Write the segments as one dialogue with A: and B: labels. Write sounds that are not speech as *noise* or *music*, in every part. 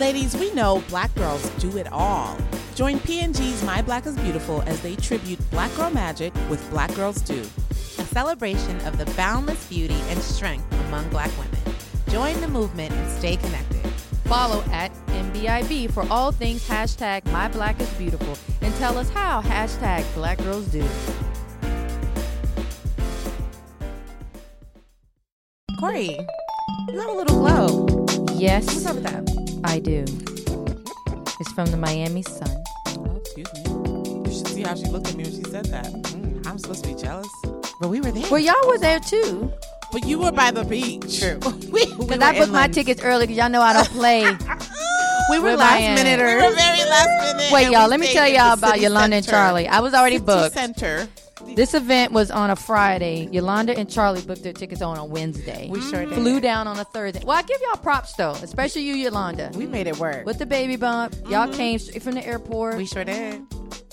A: Ladies, we know black girls do it all. Join P&G's My Black is Beautiful as they tribute Black Girl Magic with Black Girls Do.
B: a celebration of the boundless beauty and strength among black women. Join the movement and stay connected.
C: Follow at MBIB for all things hashtag My Black is Beautiful and tell us how hashtag Black Girls Do.
B: Cori, you have a little glow.
C: Yes.
B: What's up with that?
C: I do. It's from the Miami Sun.
A: Oh, excuse me. You should see how she looked at me when she said that. Mm, I'm supposed to be jealous.
B: But we were there.
C: Well, y'all were there too.
A: But you were by the beach.
B: True. *laughs* we, we
C: Because
B: were
C: I booked my tickets early because y'all know I don't play. *laughs*
B: We were
C: With
B: last
C: Miami.
A: We
B: minute.
A: were very last minute.
C: Wait,
A: and
C: y'all,
A: we
C: let me
A: stayed
C: tell
A: at
C: y'all
A: the
C: about
A: city
C: Yolanda and
A: center.
C: Charli. I was already
A: City
C: booked.
A: Center.
C: This event was on a Friday. Yolanda and Charli booked their tickets on a Wednesday.
B: We sure did.
C: Flew down on a Thursday. Well, I give y'all props though, especially you, Yolanda.
B: We made it work.
C: With the baby bump, y'all mm-hmm. came straight from the airport.
B: we sure did.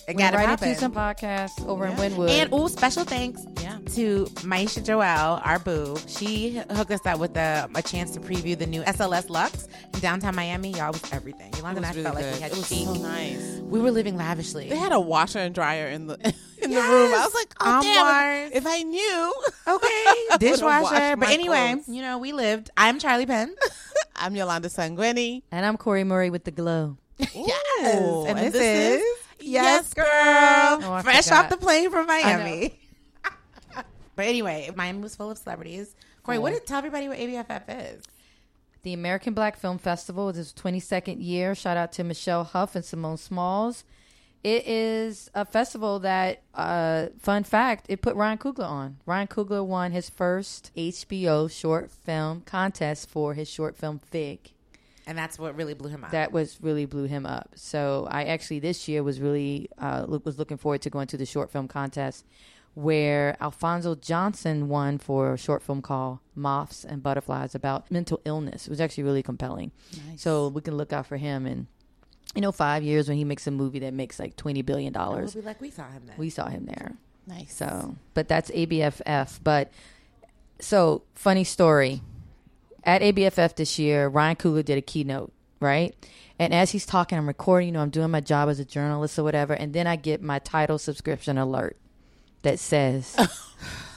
B: It
C: went
B: got to
C: right
B: happen.
C: into some podcasts over in
A: Yeah.
C: Wynwood.
B: And oh, special thanks
A: Yeah.
B: to Maisha Joelle, our boo. She hooked us up with a, a chance to preview the new SLS Lux in downtown Miami. Y'all was everything. Yolanda and I
A: It was
B: felt
A: really
B: like we had
A: It was
B: chic.
A: so nice.
B: We were living lavishly.
A: They had a washer and dryer in the *laughs* in the room. I was like, oh damn! If, if I knew, *laughs*
B: okay, dishwasher. But anyway,
A: clothes.
B: you know, we lived. I'm Charli Penn. *laughs*
A: I'm Yolanda Sangweni.
C: And I'm Cori Murray with the glow.
B: Yes.
A: and
B: this,
A: this
B: is
A: is
B: Yes, girl.
C: Oh,
B: Fresh off the plane from Miami. *laughs* but anyway, Miami was full of celebrities. Cori, what did tell everybody what ABFF is?
C: The American Black Film Festival is its 22nd year. Shout out to Michelle Huff and Simone Smalls. It is a festival that, uh, fun fact, it put Ryan Coogler on. Ryan Coogler won his first HBO short film contest for his short film Fig.
B: And that's what really blew him up.
C: That was really blew him up. So I actually this year was really uh, look, was looking forward to going to the short film contest where Alfonso Johnson won for a short film called Moths and Butterflies about mental illness. It was actually really compelling. So we can look out for him in you know five years when he makes a movie that makes like twenty billion
B: we'll
C: dollars.
B: be like, we saw him then.
C: We saw him there.
A: Nice.
C: So, but that's ABFF. But so funny story. At ABFF this year, Ryan Coogler did a keynote, right? And as he's talking, I'm recording. You know, I'm doing my job as a journalist or whatever, and then I get my Tidal subscription alert that says *laughs*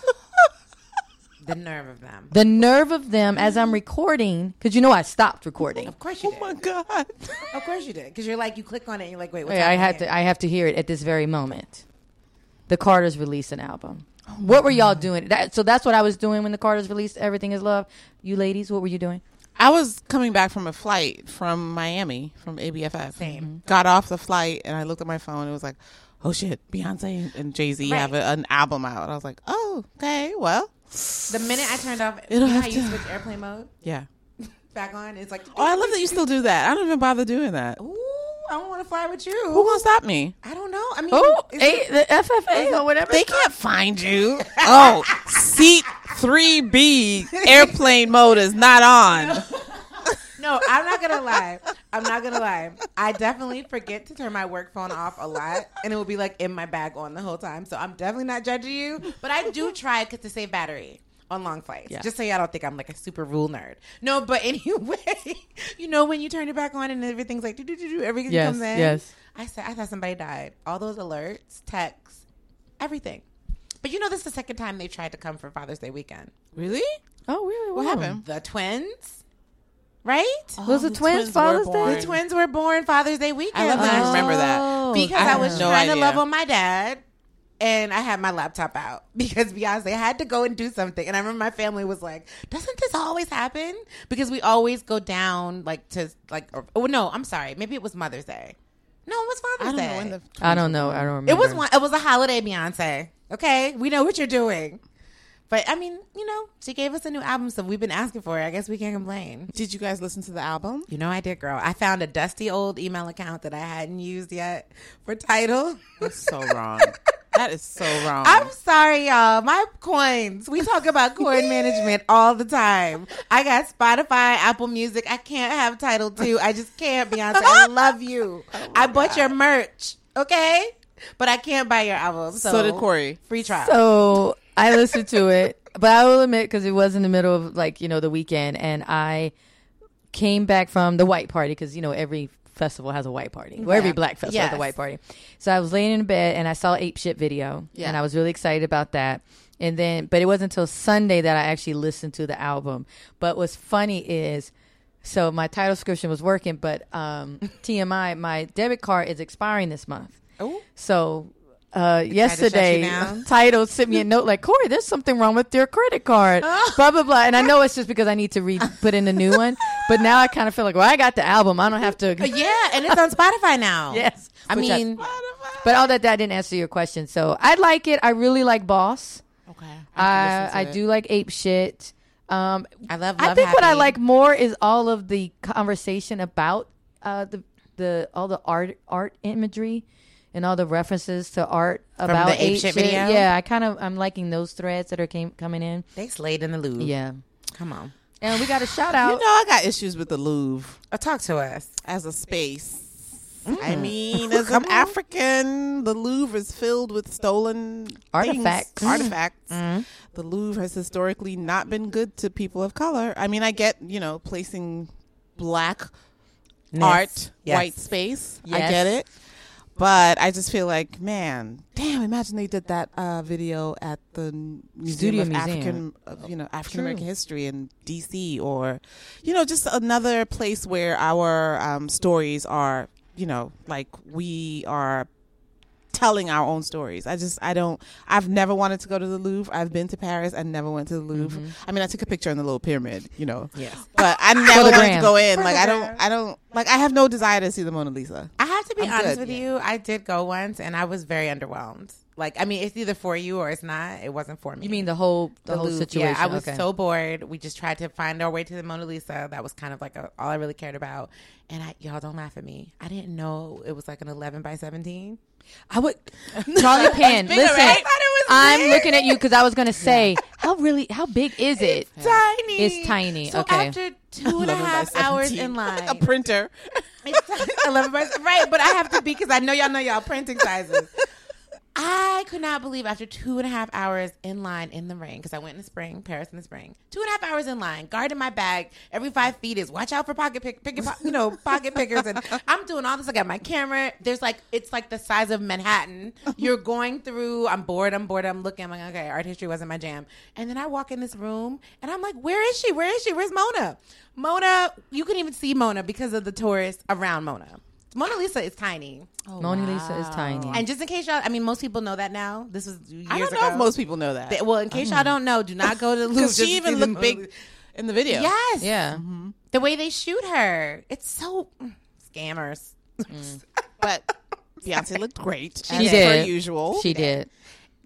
B: the nerve of them.
C: the nerve of them as I'm recording because you know I stopped recording.
B: Of course you did.
A: Oh
B: did.
A: my god!
B: Of course you did. Because you're like, you click on it and you're like, wait, what's
C: Wait, I
B: happening
C: had
B: here?
C: to. I have to hear it at this very moment. The Carters released an album. what were y'all doing? That, so that's what I was doing when the Carters released "Everything Is Love." You ladies, what were you doing?
A: I was coming back from a flight from Miami from ABFF.
B: Same. Mm-hmm.
A: Got off the flight and I looked at my phone. It was like, oh shit, Beyonce and Jay Z
B: Right.
A: have a, an album out. I was like, oh okay, well,
B: The minute I turned off,
A: It'll
B: you know
A: have
B: how you
A: to-
B: switch airplane mode
A: yeah. *laughs*
B: back on? It's like,
A: Oh, I love that you still do that. I don't even bother doing that.
B: Ooh, I don't want to fly with you.
A: Who gonna stop me?
B: I don't know. I mean,
C: Oh, the FFA or whatever.
A: They can't find you. *laughs* Oh, seat three B *laughs* airplane mode is not on.
B: No, I'm not gonna lie. I'm not gonna lie. I definitely forget to turn my work phone off a lot, and it will be like in my bag on the whole time. So I'm definitely not judging you, but I do try to save battery on long flights,
A: Yeah.
B: just so y'all don't think I'm like a super rule nerd. No, but *laughs* anyway, you know when you turn it back on and everything's like do do do do, everything
C: Yes,
B: comes in.
C: yes.
B: I said I thought somebody died. All those alerts, texts, everything. But you know, this is the second time they tried to come for Father's Day weekend.
A: Really?
C: Oh, really?
A: What happened?
B: The twins, right?
C: Was oh, the twins Father's Day?
B: The twins were born Father's Day weekend.
A: I love that I remember that.
C: Oh,
B: because
A: I
B: I, was
A: no
B: trying to love on my dad, and I had my laptop out *laughs* because Beyonce had to go and do something. And I remember my family was like, "Doesn't this always happen?" Because we always go down like to like. Or, oh no, I'm sorry. Maybe it was Mother's Day. No, it was Father's
A: don't
B: Day.
A: know
C: I don't know. I don't remember.
B: it was one. It was a holiday, Beyonce. Okay, we know what you're doing. But I mean, you know, she gave us a new album, so we've been asking for it. I guess we can't complain.
A: Did you guys listen to the album?
B: You know I did, girl. I found a dusty old email account that I hadn't used yet for Tidal.
A: That's so *laughs* wrong. That is so wrong.
B: I'm sorry, y'all. My coins. We talk about coin management all the time. I got Spotify, Apple Music. I can't have Tidal too. I just can't, Beyonce. I love you. *laughs* Oh I bought your merch, okay? But I can't buy your album. So,
A: so did Cori.
B: Free trial.
C: So I listened to it, but I will admit because it was in the middle of like you know the weekend, and I came back from the white party because you know every festival has a white party. Well, every
B: Yeah.
C: black festival has a
B: Yes.
C: white party. So I was laying in bed and I saw Ape Shit video,
B: Yeah.
C: and I was really excited about that. And then, but it wasn't until Sunday that I actually listened to the album. But what's funny is, so my Tidal description was working, but um, *laughs* TMI, my debit card is expiring this month.
B: Oh,
C: So uh, yesterday. *laughs* Tidal sent me a note like, Cori, there's something wrong with your credit card. blah blah blah. And I know it's just because I need to re put in a new one. But now I kind of feel like, well, I got the album. I don't have to. *laughs*
B: yeah, and it's on Spotify now. *laughs*
C: yes.
B: I
C: Which
B: mean,
C: but all that that didn't answer your question. So I like it. I really like Boss.
B: okay.
C: I I do like Ape Shit. Um,
B: I love.
C: I think what I like more is all of the conversation about uh, the the all the art art imagery and all the references to art about
B: the Ape
C: ape
B: Shit
C: shit.
B: video?
C: Yeah, I kind of I'm liking those threads that are came coming in.
B: They slayed in the Louvre.
C: Yeah,
B: Come on.
C: and we got a shout out.
A: You know, I got issues with the Louvre
B: Oh, talk to us.
A: as a space. Mm. I mean, as an African, the Louvre is filled with stolen things,
C: Artifacts.
A: artifacts. The Louvre has historically not been good to people of color. I mean, I get you know placing black art,
B: Yes.
A: white space. I get it. But I just feel like, man, damn! Imagine they did that uh, video at the Museum
C: Studio
A: of
C: Museum.
A: African, of, you know, African American history in D.C. or, you know, just another place where our um, stories are, you know, like we are telling our own stories. I just, I don't, I've never wanted to go to the Louvre. I've been to Paris. I never went to the Louvre. Mm-hmm. I mean, I took a picture in the little pyramid, you know,
B: Yes.
A: but I *laughs* never wanted
C: gram.
A: to go in.
B: For
A: Like, I don't. I don't, like, I have no desire to see the Mona Lisa.
B: I have to be
A: I'm
B: honest
A: good,
B: with
A: yeah.
B: you. I did go once, and I was very underwhelmed. Like, I mean, it's either for you or it's not. It wasn't for me.
C: You mean the whole the, whole
B: Louvre.
C: situation?
B: Yeah, I was
C: Okay.
B: so bored. We just tried to find our way to the Mona Lisa. That was kind of like a, all I really cared about. And I, y'all don't laugh at me. I didn't know it was like an 11 by 17.
C: I would *laughs* Charli Penn.
B: bigger,
C: listen,
B: right? I thought it was
C: I'm
B: big.
C: looking at you because I was going to say how really how big is it?
B: Tiny.
C: It's tiny.
B: So
C: Okay.
B: after two and a
A: 11 by
B: half hours in *laughs* line,
A: a printer.
B: It's 11 by right, but I have to be because I know y'all know y'all printing sizes. I could not believe after two and a half hours in line in the rain because I went in the spring, Paris in the spring. Two and a half hours in line, guarding my bag. Every five feet is watch out for pocket pick, pick you know, pocket pickers, and *laughs* I'm doing all this. I got my camera. There's like it's like the size of Manhattan. You're going through. I'm bored. I'm bored. I'm looking. I'm like, okay, art history wasn't my jam. And then I walk in this room, and I'm like, where is she? Where is she? Where's Mona? Mona, you couldn't even see Mona because of the tourists around Mona. Mona Lisa is tiny.
C: Mona Lisa is tiny.
B: And just in case y'all, I mean, most people know that now. This was years
A: I don't know
B: ago.
A: if most people know that.
B: They- well, in case y'all don't know, do not go to *laughs* the Louvre.
A: Because she even looked big in the video.
B: Yes.
C: yeah.
B: The way they shoot her, it's so mm, scammers. *laughs*
A: But Beyonce looked great.
C: She
A: as Per
C: did.
A: usual.
C: She did.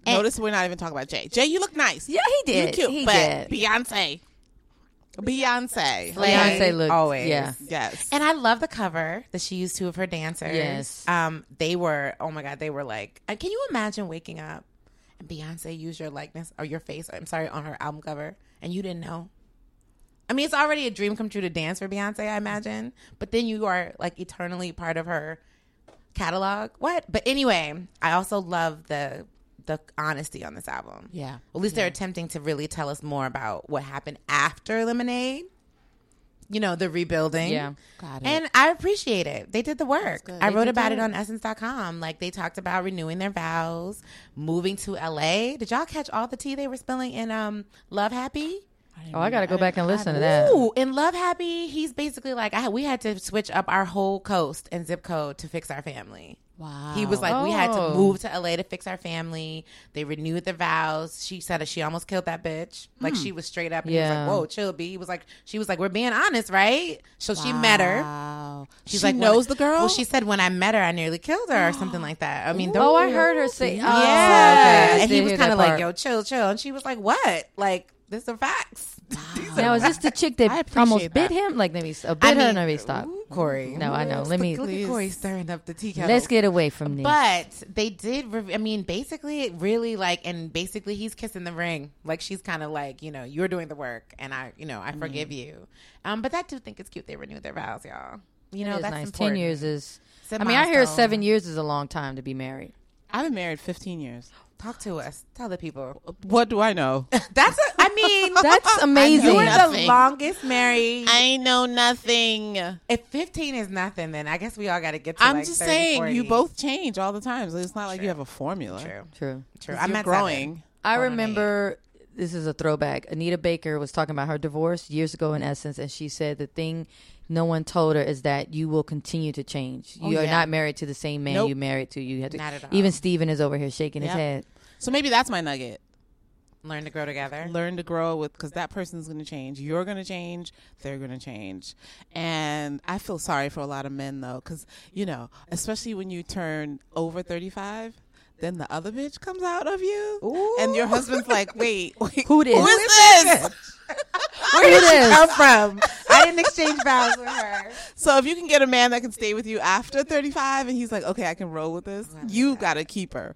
A: Notice we're not even talking about Jay. Jay, you look nice.
C: Yeah, he did.
A: You
C: did.
A: cute.
C: He
A: but
C: did.
A: Beyonce. Beyonce.
C: Beyonce looked.
B: always.
C: Yeah.
A: Yes.
B: And I love the cover that she used two of her dancers.
C: Yes.
B: Um, they were, oh my God, they were like, can you imagine waking up and Beyonce used your likeness or your face, I'm sorry, on her album cover and you didn't know? I mean, it's already a dream come true to dance for Beyonce, I imagine. But then you are like eternally part of her catalog. What? But anyway, I also love the the honesty on this album.
A: Yeah.
B: At least they're attempting to really tell us more about what happened after Lemonade. You know, the rebuilding.
C: Yeah.
A: Got it.
B: And I appreciate it. They did the work. I
A: They
B: wrote about
A: the
B: it on essence.com. Like they talked about renewing their vows, moving to LA. Did y'all catch all the tea they were spilling in um Love Happy?
C: Oh, I got to go back and listen to that.
B: Ooh, in Love Happy, he's basically like, I, we had to switch up our whole coast and zip code to fix our family.
A: Wow.
B: He was like, we had to
C: Oh.
B: move to LA to fix our family. They renewed their vows. She said that she almost killed that bitch. Like she was straight up. And He was
C: Yeah.
B: like, whoa, chill, B. He was like, she was like, we're being honest, right? So she met her.
A: Wow.
B: She's
A: she
B: like,
A: knows the girl.
B: Well, she said when I met her, I nearly killed her or something *gasps* like that. I mean,
C: Oh, I heard her say. Oh,
B: yeah.
C: okay.
B: And he was kind of like, yo, chill, chill. And she was like, what? Like, this *laughs* are facts.
C: Now is this the chick that almost bit him? Like let me uh, bit her. Let me stop.
B: Ooh, Cori.
C: No, I know. Let me.
B: Look at Cori stirring up the tea kettle.
C: Let's get away from this.
B: But they did. Re- I mean, basically, it really like, and basically, he's kissing the ring. Like she's kind of like, you know, you're doing the work, and I, you know, I forgive you. Um, but I do think it's cute they renewed their vows, y'all. You know, that's
C: nice.
B: important.
C: Ten years is.
B: I a
C: I mean, I hear seven years is a long time to be married.
A: I've been married 15 years.
B: Talk to us. Tell the people.
A: What do I know? *laughs*
B: That's. A, I mean, *laughs*
C: That's amazing.
B: you were the longest married.
A: I know nothing.
B: if 15 is nothing, then I guess we all got to get to
A: I'm
B: like
A: just
B: 30,
A: saying,
B: 40.
A: you both change all the time. So it's not like
B: True.
A: you have a formula.
B: True.
C: True.
B: True.
A: 'Cause
B: I'm
A: you're
B: at
A: growing.
C: I remember this is a throwback. Anita Baker was talking about her divorce years ago in Essence, and she said the thing no one told her is that you will continue to change.
A: Oh,
C: You are not married to the same man
A: Nope.
C: you married to. You had to.
B: Not at all.
C: Even Steven is over here shaking his head.
A: So maybe that's my nugget.
B: Learn to grow together.
A: Learn to grow with because that person's going to change. You're going to change. They're going to change. And I feel sorry for a lot of men though, because you know, especially when you turn over 35. Then the other bitch comes out of you, and your husband's like, "Wait, *laughs* wait
C: Who this?
A: Who is this?" *laughs*
B: Where did she
C: this?
B: come from? I didn't exchange vows with her. *laughs*
A: So if you can get a man that can stay with you after 35, and he's like, "Okay, I can roll with this," oh
B: Love
A: you
B: that.
A: got to keep her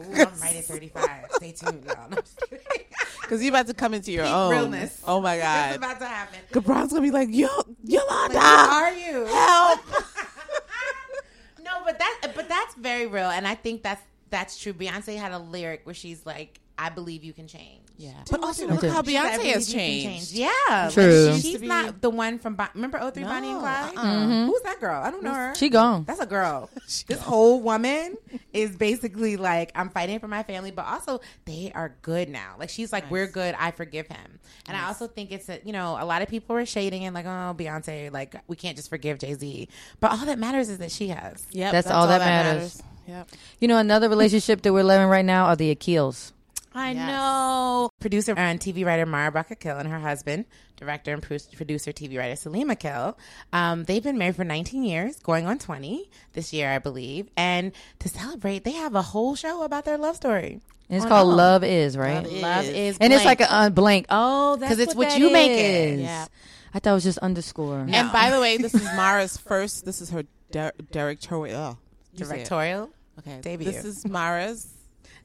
B: Ooh, I'm right at 35. Stay tuned, y'all. No, I'm just kidding. *laughs*
A: because you're about to come into your
B: Peak
A: own.
B: realness.
A: Oh my
B: It's
A: god,
B: about to happen.
A: Gabron's gonna be like, "Yo, Yolanda,
B: Like, are you?
A: help!" *laughs* *laughs*
B: no, but that but that's very real, and I think that's that's true. Beyonce had a lyric where she's like, "I believe you can change."
A: Yeah,
B: But
A: but
B: also
A: also look how
B: She's like, "I
A: Beyonce
B: believe
A: has
B: you can
A: changed.
B: change." Yeah, like,
C: True.
B: she's
A: Used be-
B: not the one from Bo- remember 03 Bonnie and
A: No,
B: Clyde.
A: uh-uh.
B: Who's that girl? I don't know her.
C: She gone.
B: That's a girl. *laughs* this whole woman is basically like, I'm fighting for my family, but also they are good now. Like she's like, we're good. I forgive him. And I also think it's a, you know, a lot of people are shading and like, oh, Beyonce, like we can't just forgive Jay Z. But all that matters is that she has.
A: Yeah,
C: That's all that matters.
A: Yep.
C: You know, another relationship that we're living right now are the Akils.
B: I
A: Yes.
B: know. Producer and TV writer Mara Akil and her husband, director and producer, TV writer Salim Akil, um, they've been married for 19 years, going on 20 this year, I believe. And to celebrate, they have a whole show about their love story.
C: And it's
B: Oh,
C: called
B: no.
C: Love Is, right?
A: Love Is.
B: Love is,
C: and it's like a uh, blank. Oh, that's
B: 'Cause it's what
C: that
B: you make it.
A: Yeah.
C: I thought it was just underscore.
B: No.
A: And by the way, this is *laughs* Mara's first. This is her der- directorial. you
B: directorial
A: Okay,
B: debut.
A: This is Mara's.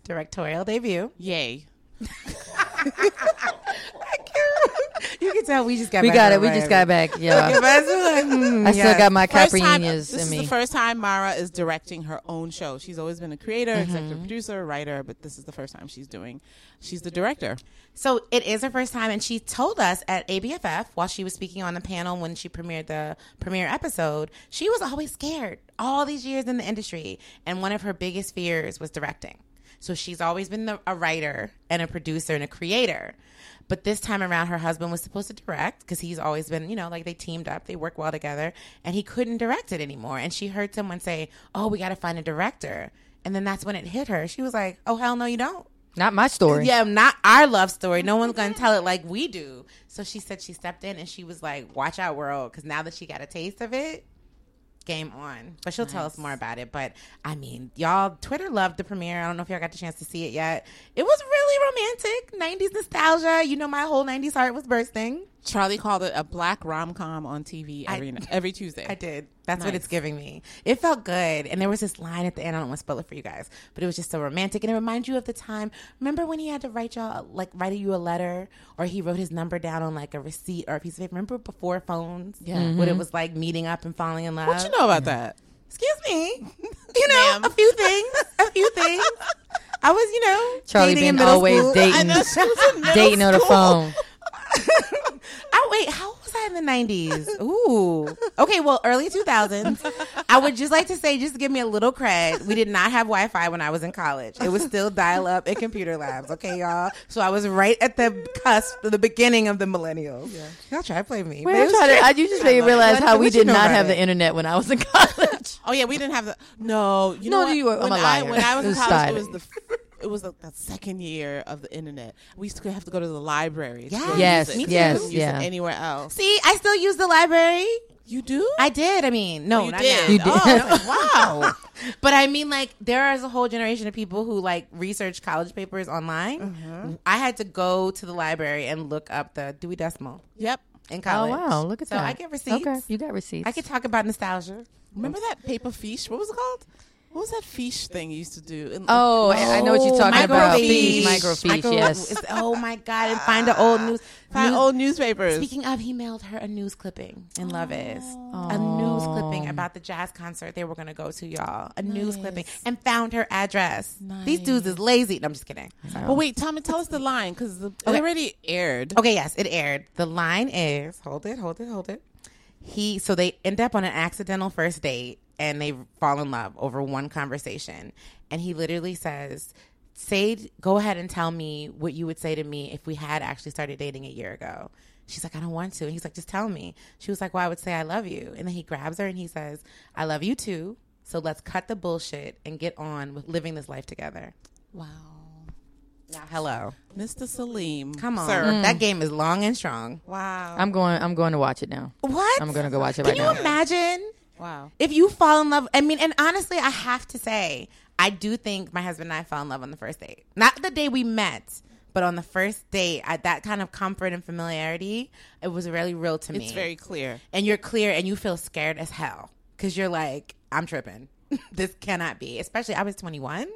B: Directorial debut.
A: Yay. *laughs*
B: You can tell we just got back.
C: we
B: back
C: got it. We just got back. Yeah.
B: Look at us, we're like, *laughs* hmm,
C: I still got my
A: First time,
C: Caprinas
A: this
C: in
A: is
C: me.
A: the first time Mara is directing her own show. She's always been a creator,
C: Mm-hmm.
A: executive producer, writer, but this is the first time she's doing. She's the director.
B: So it is her first time, and she told us at ABFF while she was speaking on the panel when she premiered the premiere episode, she was always scared all these years in the industry, and one of her biggest fears was directing. So she's always been the, a writer and a producer and a creator. But this time around, her husband was supposed to direct because he's always been, you know, like they teamed up, they work well together, and he couldn't direct it anymore. And she heard someone say, "Oh, we got to find a director." And then that's when it hit her. She was like, "Oh hell no, you don't."
C: Not my story.
B: Yeah, not our love story. No one's gonna tell it like we do. So she said she stepped in and she was like, "Watch out, world," because now that she got a taste of it, game on. But she'll tell us more about it. But I mean, y'all, Twitter loved the premiere. I don't know if y'all got the chance to see it yet. It was really romantic, '90s nostalgia. You know, my whole '90s heart was bursting.
A: Charli called it a black rom com on TV
B: I-
A: every every Tuesday.
B: I did. That's what it's giving me. It felt good. And there was this line at the end. I don't want to spoil it for you guys, but it was just so romantic. And it reminds you of the time. Remember when he had to write y'all, like, write you a letter or he wrote his number down on like a receipt or a piece of paper? Remember before phones?
A: Yeah.
B: When mm-hmm. it was like meeting up and falling in love?
A: What you know about that?
B: Excuse me. *laughs* You know,
A: Ma'am.
B: a few things. A few things. I was, you know,
C: Charli
B: dating in
C: being always
B: school.
C: dating, *laughs*
A: I know she was in *laughs*
C: dating on the phone. *laughs*
B: Oh wait, how was I in the nineties? Ooh, okay. Well, early two thousands. I would just like to say, just give me a little cred. We did not have Wi Fi when I was in college. It was still dial up and computer labs. Okay, y'all. So I was right at the cusp, of the beginning of the millennials. Y'all try to play me.
C: Wait,
B: But
C: I'm trying to. I, you just made me realize how we did not have
B: it?
C: the internet when I was in *laughs* college.
A: Oh yeah, we didn't have the no. You
C: No,
A: know what?
C: you were- I'm
A: when
C: a
A: I
C: liar.
A: when I was
C: It
A: in
C: was
A: college, it was the it was the, the second year of the internet. We used to have to go to the library. to
B: Yes.
A: go use
C: Yes,
A: it.
C: yes,
A: couldn't it
C: yeah.
A: anywhere else.
B: See, I still use the library.
A: You do?
B: I did. I mean, no,
A: you
B: not
A: did.
B: now.
C: You did.
A: Oh, like, *laughs* wow.
B: But I mean, like, there is a whole generation of people who like research college papers online.
A: Mm-hmm.
B: I had to go to the library and look up the Dewey Decimal
A: yep.
B: in college.
C: Oh wow, look at
B: so
C: that.
B: I get receipts.
C: Okay, you got receipts.
B: I could talk about nostalgia.
A: Remember that paper fiche? What was it called? What was that fish thing you used to do?
C: Oh, I I know what you're oh, talking about.
B: microfiche.
C: Fiche, microfiche,
B: Micro-
C: yes.
B: oh my god! And find the ah. old news.
A: Find
B: news-
A: old newspapers.
B: Speaking of, he mailed her a news clipping in Love Is. A news clipping about the jazz concert they were going to go to, y'all. A news clipping. And found her address. These dudes is lazy. No, I'm just kidding.
A: But wait, Tommy, tell us the line because it already aired.
B: Okay, yes, it aired. The line is hold it, hold it, hold it. He so they end up on an accidental first date and they fall in love over one conversation. And he literally says, Say go ahead and tell me what you would say to me if we had actually started dating a year ago. She's like, I don't want to. And he's like, just tell me. She was like, Well, I would say I love you. And then he grabs her and he says, I love you too. So let's cut the bullshit and get on with living this life together.
A: Wow.
B: Now, hello.
A: Mr. Salim.
B: Come on.
A: Sir. Mm.
B: That game is long and strong.
A: Wow.
C: I'm going. I'm going to watch it now.
B: What?
C: I'm going to go watch it
B: Can
C: right
B: you
C: now.
B: imagine
A: wow.
B: if you fall in love? I mean, and honestly, I have to say, I do think my husband and I fell in love on the first date. Not the day we met, but on the first date, I, that kind of comfort and familiarity, it was really real to me.
A: It's very clear.
B: and you're clear, and you feel scared as hell because you're like, I'm tripping. *laughs* this cannot be. Especially, I was 21.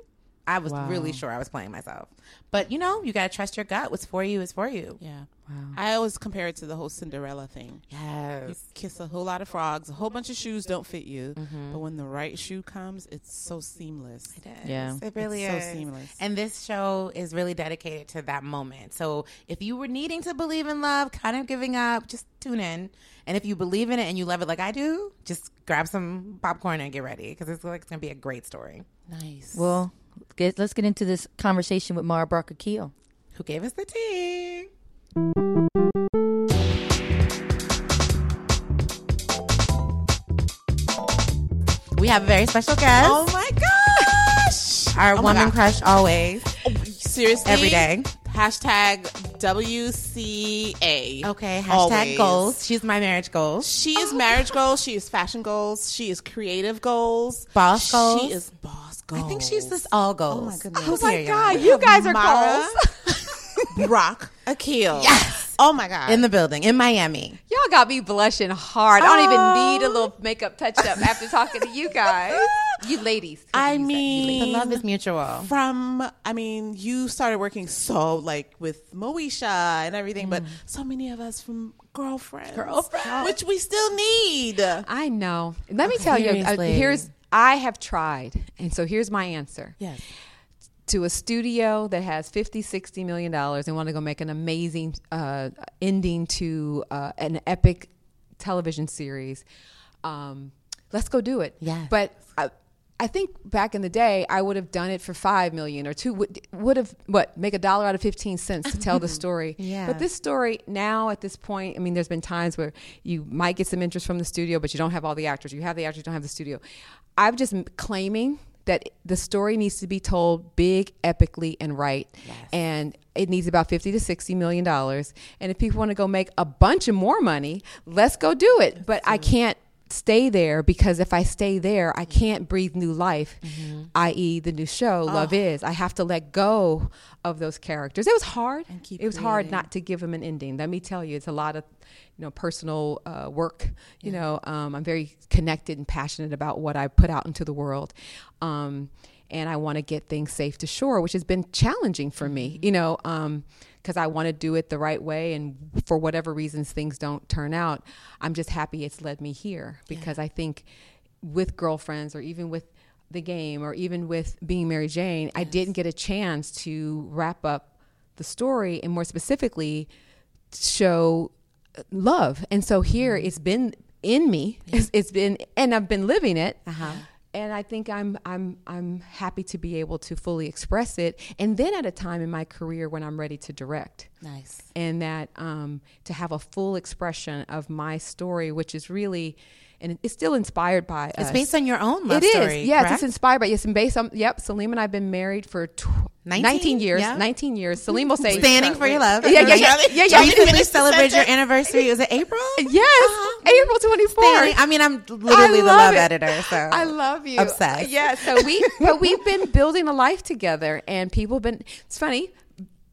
B: I was
C: Wow.
B: really sure I was playing myself. But you know, you gotta trust your gut. What's for you is for you.
A: Yeah.
C: Wow.
A: I always compare it to the whole Cinderella thing. You
B: Yes.
A: kiss a whole lot of frogs, a whole bunch of shoes don't fit you, mm-hmm. but when the right shoe comes, it's so seamless.
B: It is.
C: Yeah.
B: It really
A: It's so seamless.
B: And this show is really dedicated to that moment. So if you were needing to believe in love, kind of giving up, just tune in. And if you believe in it and you love it like I do, just grab some popcorn and get ready because it's like it's gonna be a great story.
A: Nice.
C: Well, get, let's get into this conversation with Mara Brock Akil.
B: Who gave us the tea? We have a very special guest.
A: oh my gosh.
B: Our
A: Oh
B: woman crush always.
A: Oh, seriously?
B: Every day.
A: Hashtag WCA.
B: Okay, hashtag
A: Always.
B: goals. She's my marriage goals.
A: She is marriage goals. She is fashion goals. She is creative goals.
B: Boss goals.
A: She is boss goals.
B: I think she's this all goals.
A: Oh my goodness. Oh my
D: God, you guys are
A: Mara
D: goals. *laughs*
A: Brock Akil.
B: Yes.
A: Oh my God.
B: in the building in Miami.
D: Y'all got me blushing hard. I don't even need a little makeup touch up after talking to you guys. You ladies.
A: I
D: You said, you
A: mean,
B: The love is mutual.
A: from I mean, you started working so like with Moesha and everything, but so many of us from girlfriends,
B: Girlfriends.
A: which we still need.
D: I know. Let me tell you. uh, here's I have tried, and so here's my answer.
A: Yes.
D: To a studio that has 50 60 million dollars. And want to go make an amazing uh, ending to uh, an epic television series. Um, let's go do it.
B: Yes.
D: but I, I think back in the day I would have done it for 5 million or 2 would, would have what make a dollar out of 15 cents to tell the *laughs* story.
B: Yeah.
D: but this story now at this point I mean there's been times where you might get some interest from the studio but you don't have all the actors. You have the actors you don't have the studio. I'm just claiming that the story needs to be told big, epically, and right. And it needs about 50 to 60 million dollars. And if people want to go make a bunch of more money, let's go do it. But I can't stay there because if I stay there, I can't breathe new life, i.e., the new show, Love Is. I have to let go of those characters. It was hard. It was hard not to give them an ending. Let me tell you, it's a lot of you know personal uh, work. You know, um, I'm very connected and passionate about what I put out into the world. Um, and I want to get things safe to shore, which has been challenging for me, you know, because I want to do it the right way. And for whatever reasons things don't turn out, I'm just happy it's led me here because I think with girlfriends or even with the game or even with being Mary Jane, I didn't get a chance to wrap up the story and more specifically show love. And so here it's been in me. It's, it's been and I've been living it.
B: Uh-huh.
D: And I think I'm I'm I'm happy to be able to fully express it and then at a time in my career when I'm ready to direct
B: Nice.
D: and that um, to have a full expression of my story, which is really, and it's still inspired by
B: It's
D: us.
B: based on your own love
D: It is,
B: story.
D: yes,
B: correct?
D: it's inspired by yes, and based on yep. Salim and I've been married for tw- 19,
B: 19?
D: years.
B: Yeah.
D: Nineteen years. Salim will say
B: Standing for your love.
D: Yeah, yeah, yeah, *laughs* yeah, yeah.
B: Recently celebrated your anniversary. Was it April?
D: Yes, uh-huh. April twenty fourth.
B: I mean, I'm literally the
D: love
B: love
D: it.
B: editor. So
D: I love you.
B: Obsessed.
D: Yeah. So we, but we've been building a life together, and people have been. It's funny.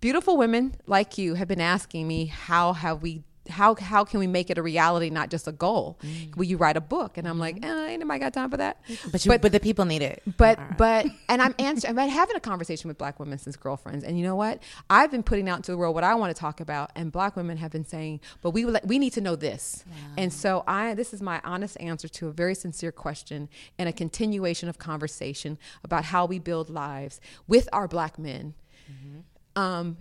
D: Beautiful women like you have been asking me, how have we how how can we make it a reality, not just a goal? Will you write a book? And I'm like, eh, ain't nobody got time for that.
B: But you, but, the people need it.
D: But but *laughs* and I'm answering. I'm having a conversation with black women since girlfriends, and you know what? I've been putting out into the world what I want to talk about, and black women have been saying, but we we need to know this. And so I this is my honest answer to a very sincere question and a continuation of conversation about how we build lives with our black men. Um,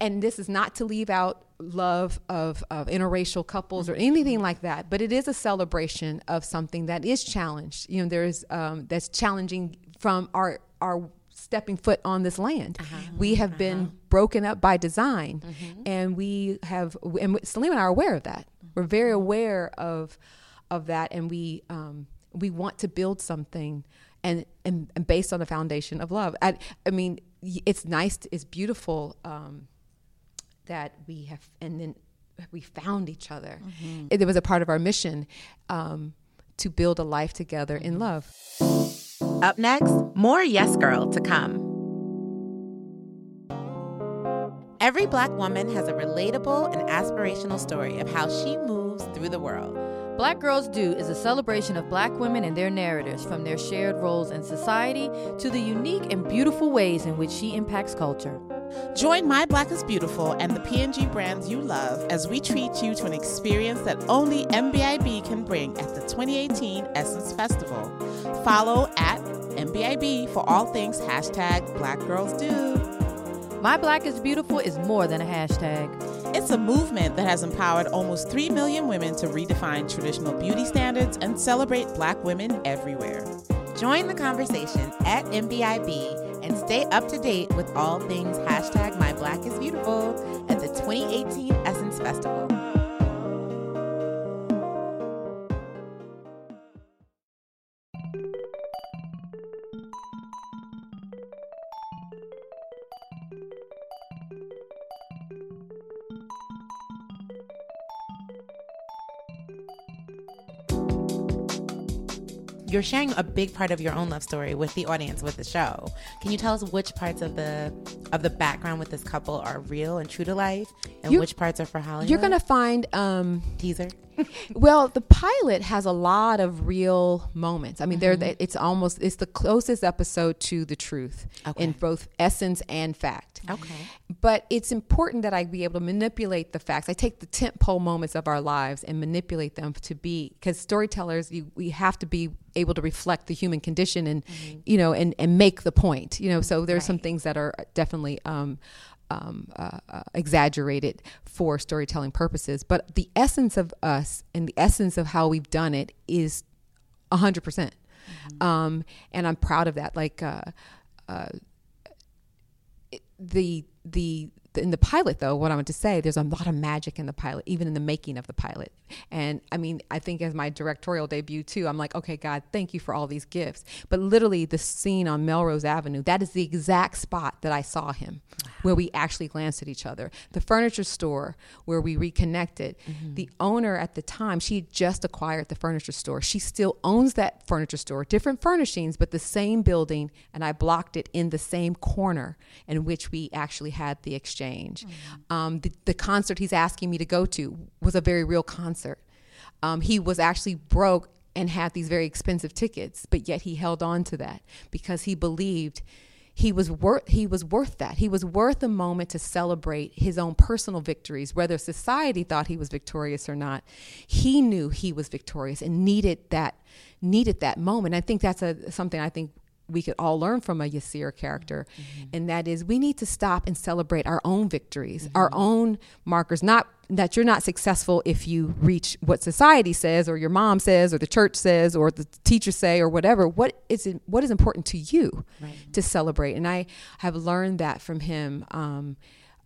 D: and this is not to leave out love of, of interracial couples or anything like that, but it is a celebration of something that is challenged. You know, there's um, that's challenging from our our stepping foot on this land. We have been broken up by design, and we have. And Salim and I are aware of that. We're very aware of of that, and we um, we want to build something. And, and, and based on the foundation of love. I, I mean, it's nice, it's beautiful um, that we have and then we found each other it, was a part of our mission um, to build a life together in love
B: Up next, more Yes Girl to come. Every black woman has a relatable and aspirational story of how she moves through the world.
C: Black Girls Do is a celebration of black women and their narratives, from their shared roles in society to the unique and beautiful ways in which she impacts culture.
A: Join My Black is Beautiful and the P&G brands you love as we treat you to an experience that only MBIB can bring at the 2018 Essence Festival. Follow at MBIB for all things hashtag Black Girls Do.
C: My Black is Beautiful is more than a hashtag.
A: It's a movement that has empowered almost 3 million women to redefine traditional beauty standards and celebrate black women everywhere.
B: Join the conversation at MBIB and stay up to date with all things hashtag My Black is Beautiful at the 2018 Essence Festival. You're sharing a big part of your own love story with the audience with the show. Can you tell us which parts of the of the background with this couple are real and true to life, and
D: You-
B: which parts are for Hollywood?
D: you're gonna find um,
B: teaser. *laughs*
D: well the pilot has a lot of real moments i mean
B: Mm-hmm.
D: there it's almost it's the closest episode to the truth in both essence and fact
B: Okay.
D: but it's important that I be able to manipulate the facts. I take the tent pole moments of our lives and manipulate them to be because storytellers, you, we have to be able to reflect the human condition and you know and and make the point. You know, so there's some things that are definitely. Um, um, uh, uh, exaggerated for storytelling purposes, but the essence of us and the essence of how we've done it is a hundred percent. Um, and I'm proud of that. Like, uh, uh, the the in the pilot though what i want to say there's a lot of magic in the pilot even in the making of the pilot. And i mean i think as my directorial debut too i'm like okay god thank you for all these gifts. But literally the scene on melrose avenue that is the exact spot that i saw him where we actually glanced at each other. The furniture store where we reconnected. Mm-hmm. The owner at the time she had just acquired the furniture store. She still owns that furniture store different furnishings but the same building and i blocked it in the same corner in which we actually had the exchange um, the, the concert he's asking me to go to was a very real concert. Um, he was actually broke and had these very expensive tickets but yet he held on to that because he believed he was worth he was worth that. He was worth a moment to celebrate his own personal victories whether society thought he was victorious or not. He knew he was victorious and needed that needed that moment. I think that's a something i think we could all learn from a Yasir character, and that is we need to stop and celebrate our own victories, our own markers. Not that you're not successful if you reach what society says, or your mom says, or the church says, or the teachers say, or whatever. What is what is important to you to celebrate? And I have learned that from him. Um,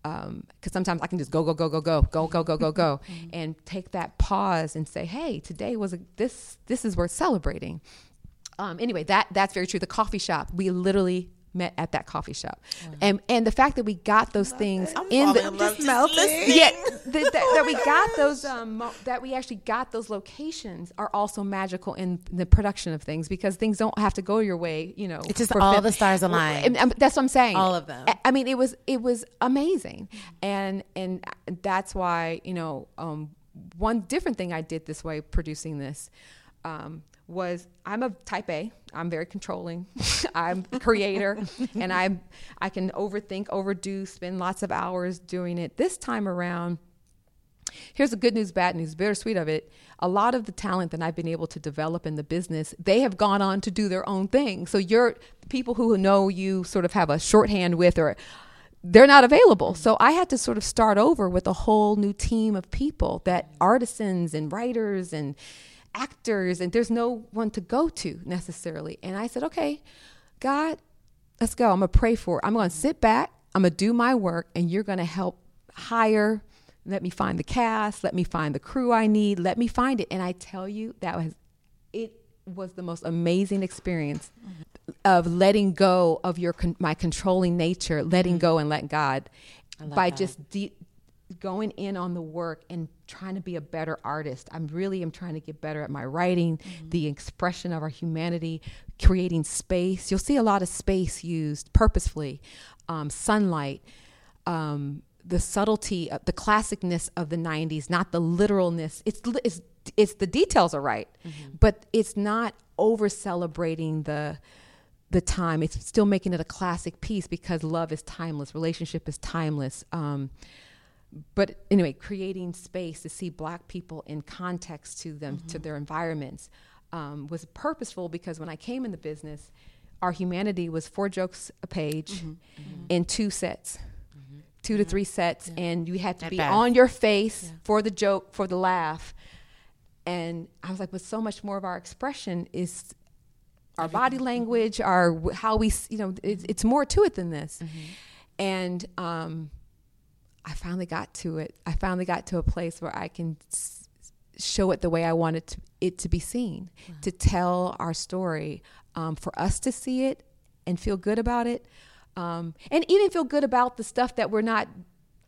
D: because sometimes I can just go, go, go, go, go, go, go, go, go, go, and take that pause and say, "Hey, today was a, this. This is worth celebrating." Um, anyway, that that's very true. The coffee shop, we literally met at that coffee shop, and and the fact that we got those things in the
A: falling in love just listening.
D: yeah, the, *laughs* that, that we got those um, mo- that we actually got those locations are also magical in the production of things because things don't have to go your way. You know,
B: It's just
D: for
B: all
D: film.
B: the stars aligned.
D: And- and that's what I'm saying.
B: All of them.
D: I- I mean, it was it was amazing, and and that's why you know um, one different thing I did this way producing this um, was I'm a type A. I'm very controlling. *laughs* I'm creator, and I I can overthink, overdo, spend lots of hours doing it. This time around, here's the good news, bad news, bittersweet of it. A lot of the talent that I've been able to develop in the business, they have gone on to do their own thing. So you're people who know you sort of have a shorthand with or they're not available. So I had to sort of start over with a whole new team of people that artisans and writers and actors and there's no one to go to necessarily. And I said, "Okay, God, let's go. I'm going to pray for. It. I'm going to sit back. I'm going to do my work and you're going to help hire let me find the cast, let me find the crew I need, let me find it." And I tell you, that was it was the most amazing experience of letting go of your con- my controlling nature, letting mm-hmm. go and let God by
B: that.
D: just de- going in on the work and trying to be a better artist. I'm really am trying to get better at my writing, the expression of our humanity, creating space. You'll see a lot of space used purposefully, um, sunlight. Um, the subtlety, of the classicness of the '90s, not the literalness. It's it's it's the details are right, but it's not over celebrating the the time. It's still making it a classic piece because love is timeless, relationship is timeless. Um, but anyway, creating space to see Black people in context to them, to mm-hmm. their environments, um, was purposeful because when I came in the business, our humanity was four jokes a page mm-hmm. Mm-hmm. in two sets. Two to three sets, and you had to
B: At
D: be
B: best.
D: on your face for the joke, for the laugh. And I was like, but so much more of our expression is our body language, our how we, you know, it's, it's more to it than this. And um, I finally got to it. I finally got to a place where I can s- show it the way I wanted to, it to be seen, to tell our story, um, for us to see it and feel good about it, um, and even feel good about the stuff that we're not.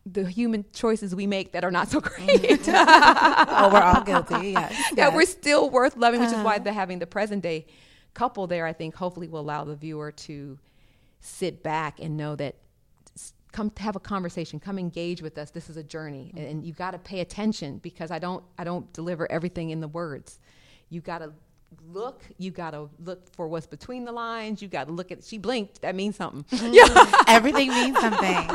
D: The human choices we make that are not so *laughs* great. *laughs*
B: oh, we're all guilty. Yes.
D: that we're still worth loving, which is why the having the present day couple there, I think, hopefully will allow the viewer to sit back and know that come to have a conversation, come engage with us. This is a journey, mm-hmm. and, and you've got to pay attention because I don't I don't deliver everything in the words. You got to look. You got to look for what's between the lines. You got to look at. She blinked. That means something. Mm-hmm. *laughs*
B: Everything means something.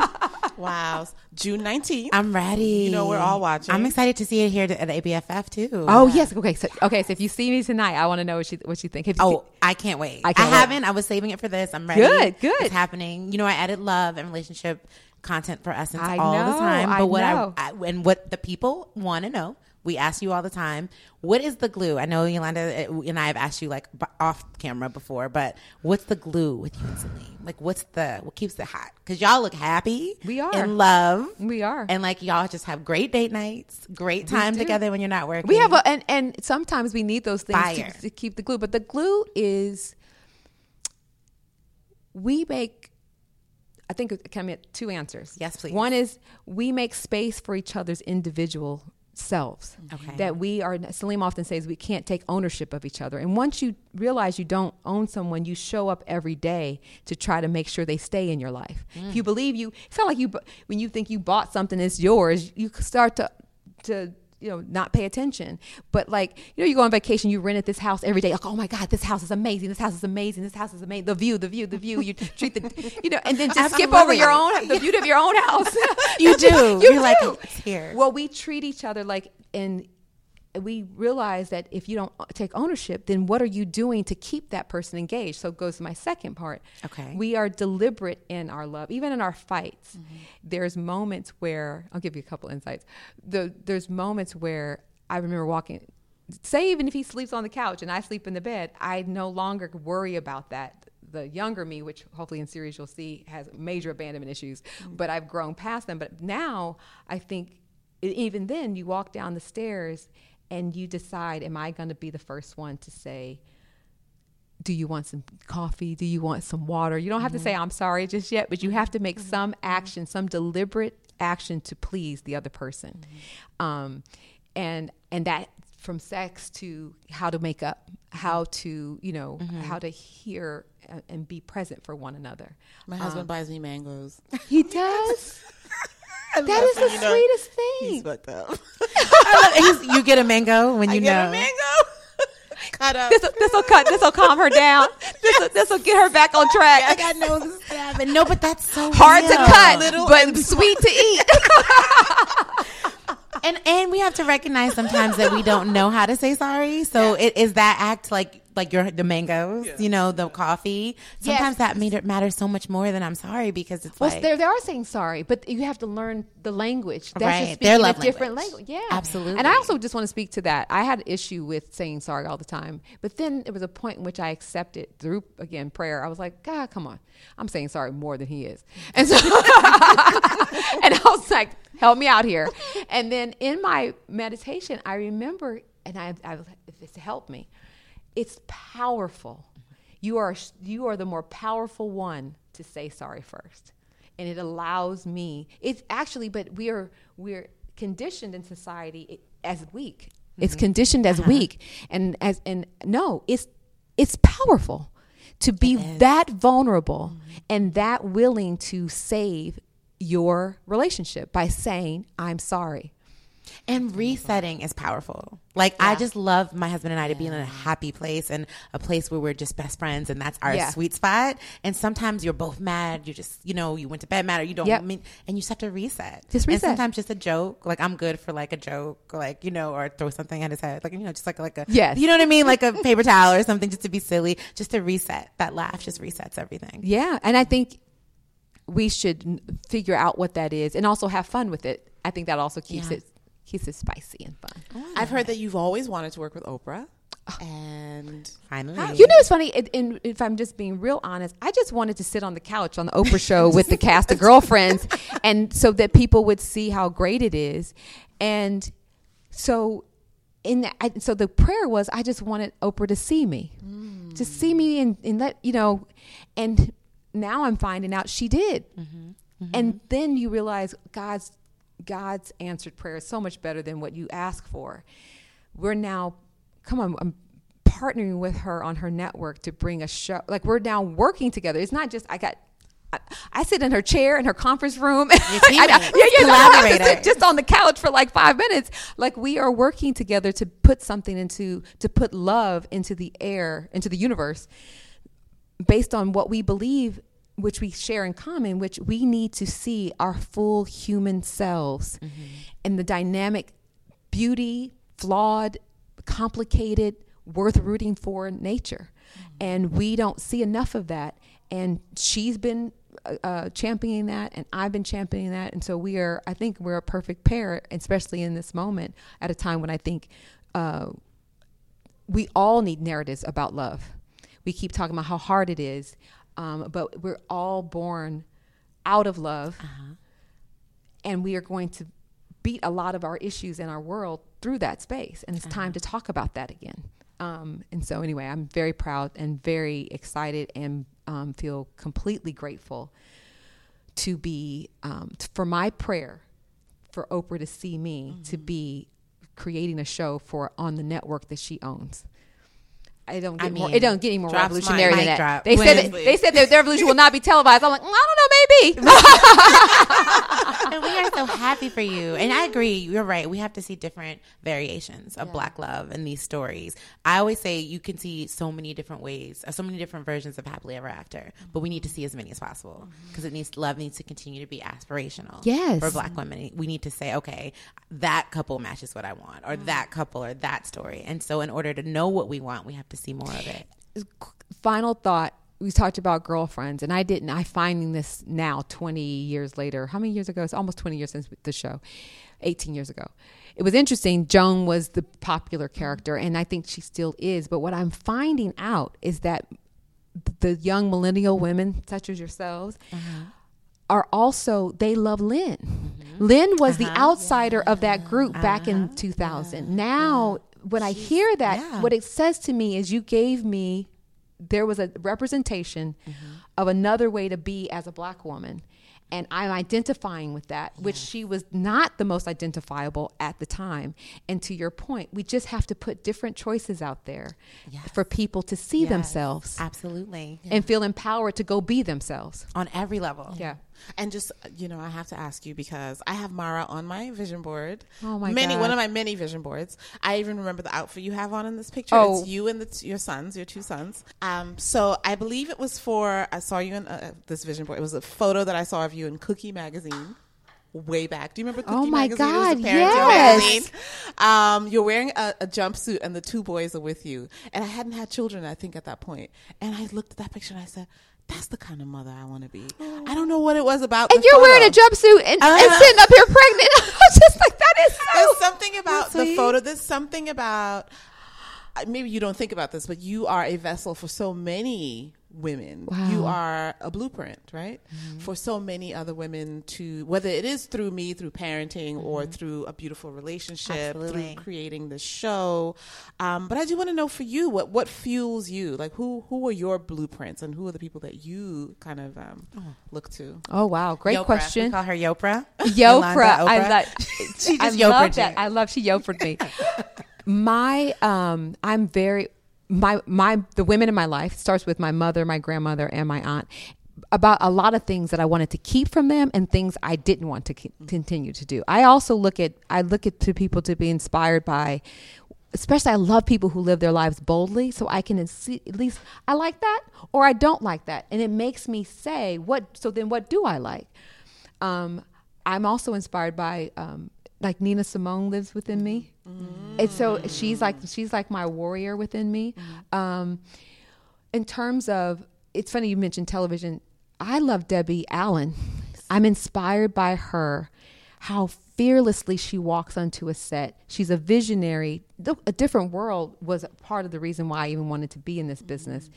A: Wow. June 19th.
B: I'm ready.
A: You know, we're all watching.
B: I'm excited to see it here at the ABFF too.
D: Oh yes. Okay. So okay. So if you see me tonight, I want to know what you what you think. You-
B: Oh, I can't wait.
D: I
B: I,
D: can't wait.
B: haven't. I was saving it for this. I'm ready.
D: Good, good.
B: It's happening. You know, I added love and relationship content for Essence
D: I
B: all
D: know,
B: the time. But
D: I
B: what
D: know.
B: I, I and what the people want to know, we ask you all the time. What is the glue? I know Yolanda uh, and I have asked you like off camera before, but what's the glue with you and Salim? Like, what's the what keeps it hot? Because y'all look happy.
D: We are.
B: in love.
D: We are.
B: and like y'all just have great date nights, great time together when you're not working.
D: We have a and and sometimes we need those things to, to keep the glue. But the glue is we make. I think it can be two answers.
B: Yes, please.
D: One is we make space for each other's individual selves.
B: Okay.
D: That we are. Salim often says we can't take ownership of each other. And once you realize you don't own someone, you show up every day to try to make sure they stay in your life. If mm. you believe you, it's not like you when you think you bought something it's yours. You start to to you know not pay attention but like you know you go on vacation you rent at this house every day like oh my god this house is amazing this house is amazing this house is amazing the view the view the view you *laughs* treat the you know and then *laughs* just skip over your own the beauty of your own house *laughs*
B: You do.
D: you
B: You're like, it's here.
D: well we treat each other like and we realize that if you don't uh, take ownership then what are you doing to keep that person engaged? So it goes to my second part.
B: Okay.
D: we are deliberate in our love even in our fights. Mm-hmm. There's moments where i'll give you a couple insights. The, there's moments where i remember walking say even if he sleeps on the couch and i sleep in the bed i no longer worry about that. The younger me which hopefully in series you'll see has major abandonment issues mm-hmm. but i've grown past them. But now i think even then you walk down the stairs and you decide am i going to be the first one to say do you want some coffee? Do you want some water? You don't have to mm-hmm. say I'm sorry just yet, but you have to make mm-hmm. some action, some deliberate action to please the other person. Mm-hmm. Um, and and that from sex to how to make up, how to, you know, how to hear and, and be present for one another.
A: My husband um, buys me mangoes.
D: He does. *laughs* that is the
A: you know,
D: sweetest
A: He's
D: thing.
A: fucked up.
B: He's- you get a mango when you
A: I
B: know.
A: get a mango. *laughs* Cut up.
D: This this will cut. This will calm her down. This this will get her back on track.
B: Like I know this is. No, but that's so
D: Hard to cut,
A: Little
D: but
A: and
D: sweet to eat. *laughs*
B: And and we have to recognize sometimes that we don't know how to say sorry. So it is that act like like your the mangoes, you know, the coffee. Sometimes that matter, matters so much more than I'm sorry because it's
D: Well,
B: like
D: they they are saying sorry, but you have to learn the language. That's
B: Right.
D: just
B: Their
D: speaking
B: love
D: a different
B: language.
D: language. Yeah,
B: Absolutely.
D: And I also just want to speak to that. I had an issue with saying sorry all the time, but then there was a point in which I accepted through again prayer. I was like, God, come on, I'm saying sorry more than He is, *laughs* and so *laughs* and I was like, help me out here. And then in my meditation, I remember, and I, I it's helped me. It's powerful. You are you are the more powerful one to say sorry first, and it allows me. It's actually, but we are we're conditioned in society as weak. It's mm-hmm. conditioned as uh-huh. weak, and as and no, it's it's powerful to be that vulnerable mm-hmm. and that willing to save your relationship by saying I'm sorry.
B: And oh resetting is powerful. Like I just love my husband and I to be in a happy place and a place where we're just best friends and that's our
D: Yeah.
B: sweet spot. And sometimes you're both mad. You just you know you went to bed mad or you don't
D: Yep.
B: mean and you just have to reset.
D: Just
B: And
D: reset.
B: sometimes just a joke. Like I'm good for like a joke, like you know, or throw something at his head, like you know, just like like a
D: Yes.
B: you know what I mean, like a *laughs* paper towel or something, just to be silly, just to reset. That laugh just resets everything.
D: Yeah, and I think we should figure out what that is and also have fun with it. I think that also keeps
B: Yeah.
D: it keeps it spicy and fun. Oh.
A: I've heard that you've always wanted to work with Oprah, oh. and
B: Finally,
D: You know, it's funny. it- And if I'm just being real honest, I just wanted to sit on the couch on the Oprah *laughs* show with the cast of girlfriends, *laughs* and so that people would see how great it is. And so, in that, I, so the prayer was, I just wanted Oprah to see me, mm. to see me, and, and let you know. And now I'm finding out she did. Mm-hmm. And mm-hmm. then you realize God's God's answered prayer is so much better than what you ask for. We're now, come on, I'm partnering with her on her network to bring a show. Like we're now working together. It's not just I got. I, I sit in her chair in her conference room. *laughs* I- I- yeah, yeah, I to sit just on the couch for like five minutes. Like we are working together to put something into to put love into the air, into the universe, based on what we believe, which we share in common, which we need to see our full human selves and the dynamic beauty, flawed, complicated, worth rooting for nature. And we don't see enough of that. And she's been uh, uh, championing that, and I've been championing that. And so we are, I think we're a perfect pair, especially in this moment at a time when I think uh, we all need narratives about love. We keep talking about how hard it is, um, but we're all born out of love, and we are going to beat a lot of our issues in our world through that space. And it's time to talk about that again. Um, and so, anyway, I'm very proud and very excited, and um, feel completely grateful to be um, t- for my prayer for Oprah to see me to be creating a show for on the network that she owns. I don't get
B: I
D: more. It don't get any more revolutionary than that.
B: drop.
D: They said that, they said that their revolution will not be televised. I'm like, mm, I don't know, maybe. *laughs*
B: and we are so happy for you. And I agree, you're right. We have to see different variations of black love in these stories. I always say you can see so many different ways, uh, so many different versions of happily ever after, but we need to see as many as possible because it needs love needs to continue to be aspirational.
D: Yes.
B: for black women, we need to say, okay, that couple matches what I want, or that couple, or that story. And so, in order to know what we want, we have to see more of it.
D: final thought we talked about girlfriends and i didn't i finding this now 20 years later how many years ago? It's almost 20 years since the show 18 years ago. It was interesting joan was the popular character and i think she still is but what i'm finding out is that the young millennial women such as yourselves uh-huh. are also they love Lynn. Mm-hmm. Lynn was the uh-huh. outsider of that group back in uh-huh. 2000. Now, when I hear that,
B: yeah.
D: what it says to me is you gave me there was a representation mm-hmm. of another way to be as a black woman. And I'm identifying with that, which she was not the most identifiable at the time. And to your point, we just have to put different choices out there for people to see themselves
B: Absolutely.
D: and feel empowered to go be themselves.
B: On every level.
D: Yeah.
A: And just you know, I have to ask you because I have Mara on my vision board.
D: Oh, my
A: many
D: God.
A: one of my many vision boards. I even remember the outfit you have on in this picture.
D: Oh.
A: It's you and the t- your sons, your two sons. Um, so I believe it was for I saw you in uh, this vision board. It was a photo that I saw of you in Cookie magazine. Way back. Do you remember Cookie
D: Oh my
A: magazine? It was a
D: God, yes.
A: Um, you're wearing a, a jumpsuit and the two boys are with you. And I hadn't had children, I think, at that point. And I looked at that picture and I said, that's the kind of mother I want to be. I don't know what it was about.
D: And you're
A: photo.
D: wearing a jumpsuit and, and
A: Uh.
D: sitting up here pregnant. *laughs* I was just like, that is so.
A: There's something about the photo. There's something about uh, maybe you don't think about this, but you are a vessel for so many women. You are a blueprint, right? For so many other women to whether it is through me, through parenting, or through a beautiful relationship,
B: Absolutely.
A: through creating the show. Um, but I do want to know for you what what fuels you. Like who who are your blueprints, and who are the people that you kind of um, look to?
D: Oh wow, great
B: Yopra. We
D: question.
B: call her Yopra. *laughs*
D: Yopra. I
B: Oprah.
D: like. *laughs*
B: She
D: I
B: just
D: love that. I love she Yopra'd me. *laughs* my um, I'm very my my the women in my life starts with my mother, my grandmother, and my aunt. About a lot of things that I wanted to keep from them and things I didn't want to continue to do. I also look at I look at to people to be inspired by especially I love people who live their lives boldly so I can at least I like that or I don't like that and it makes me say what so then what do I like um, I'm also inspired by um, like Nina Simone lives within me and so she's like she's like my warrior within me um, in terms of it's funny you mentioned television I love Debbie Allen I'm inspired by her how fearlessly she walks onto a set. She's a visionary. A different world was part of the reason why I even wanted to be in this business.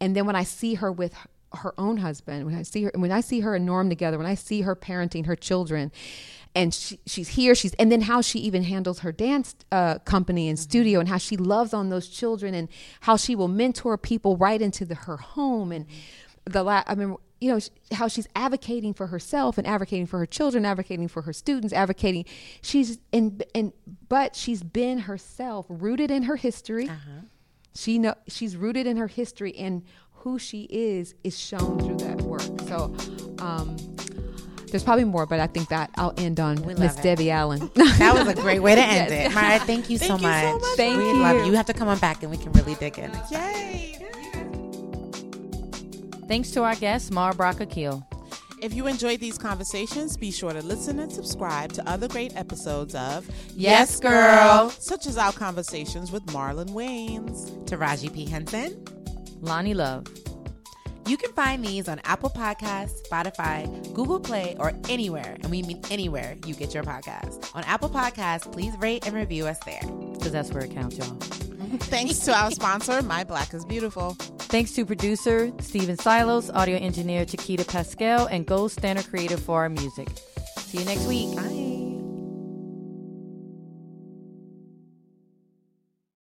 D: And then when I see her with her own husband, when I see her, when I see her and Norm together, when I see her parenting her children, and she, she's here, she's and then how she even handles her dance uh, company and studio, and how she loves on those children, and how she will mentor people right into the, her home, and the la- I remember, you know, sh- how she's advocating for herself and advocating for her children, advocating for her students, advocating. She's in, and but she's been herself, rooted in her history. She know she's rooted in her history, and who she is is shown through that work. So, um, there's probably more, but I think that I'll end on
B: We
D: Miss. Debbie Allen. *laughs*
B: That was a *laughs* great way to end
D: Yes.
B: it. Mara, thank you
A: Thank
B: so
A: you so
B: much.
A: much,
D: Thank
B: we
D: you.
B: love you. You have to come on back and we can really dig in.
A: Yay!
C: Thanks to our guest, Mara Brock Akil.
A: If you enjoyed these conversations, be sure to listen and subscribe to other great episodes of
B: Yes, Girl.
A: such as our conversations with Marlon Wayans.
B: Taraji P. Henson.
C: Loni Love.
B: You can find these on Apple Podcasts, Spotify, Google Play, or anywhere, and we mean anywhere you get your podcast. On Apple Podcasts, please rate and review us there.
C: Because that's where it counts, y'all. *laughs*
A: Thanks to our sponsor, My Black is Beautiful.
C: Thanks to producer Steven Psyllos, audio engineer Chiquita Pascal, and Gold Standard Creative for our music. See you next week.
B: Bye.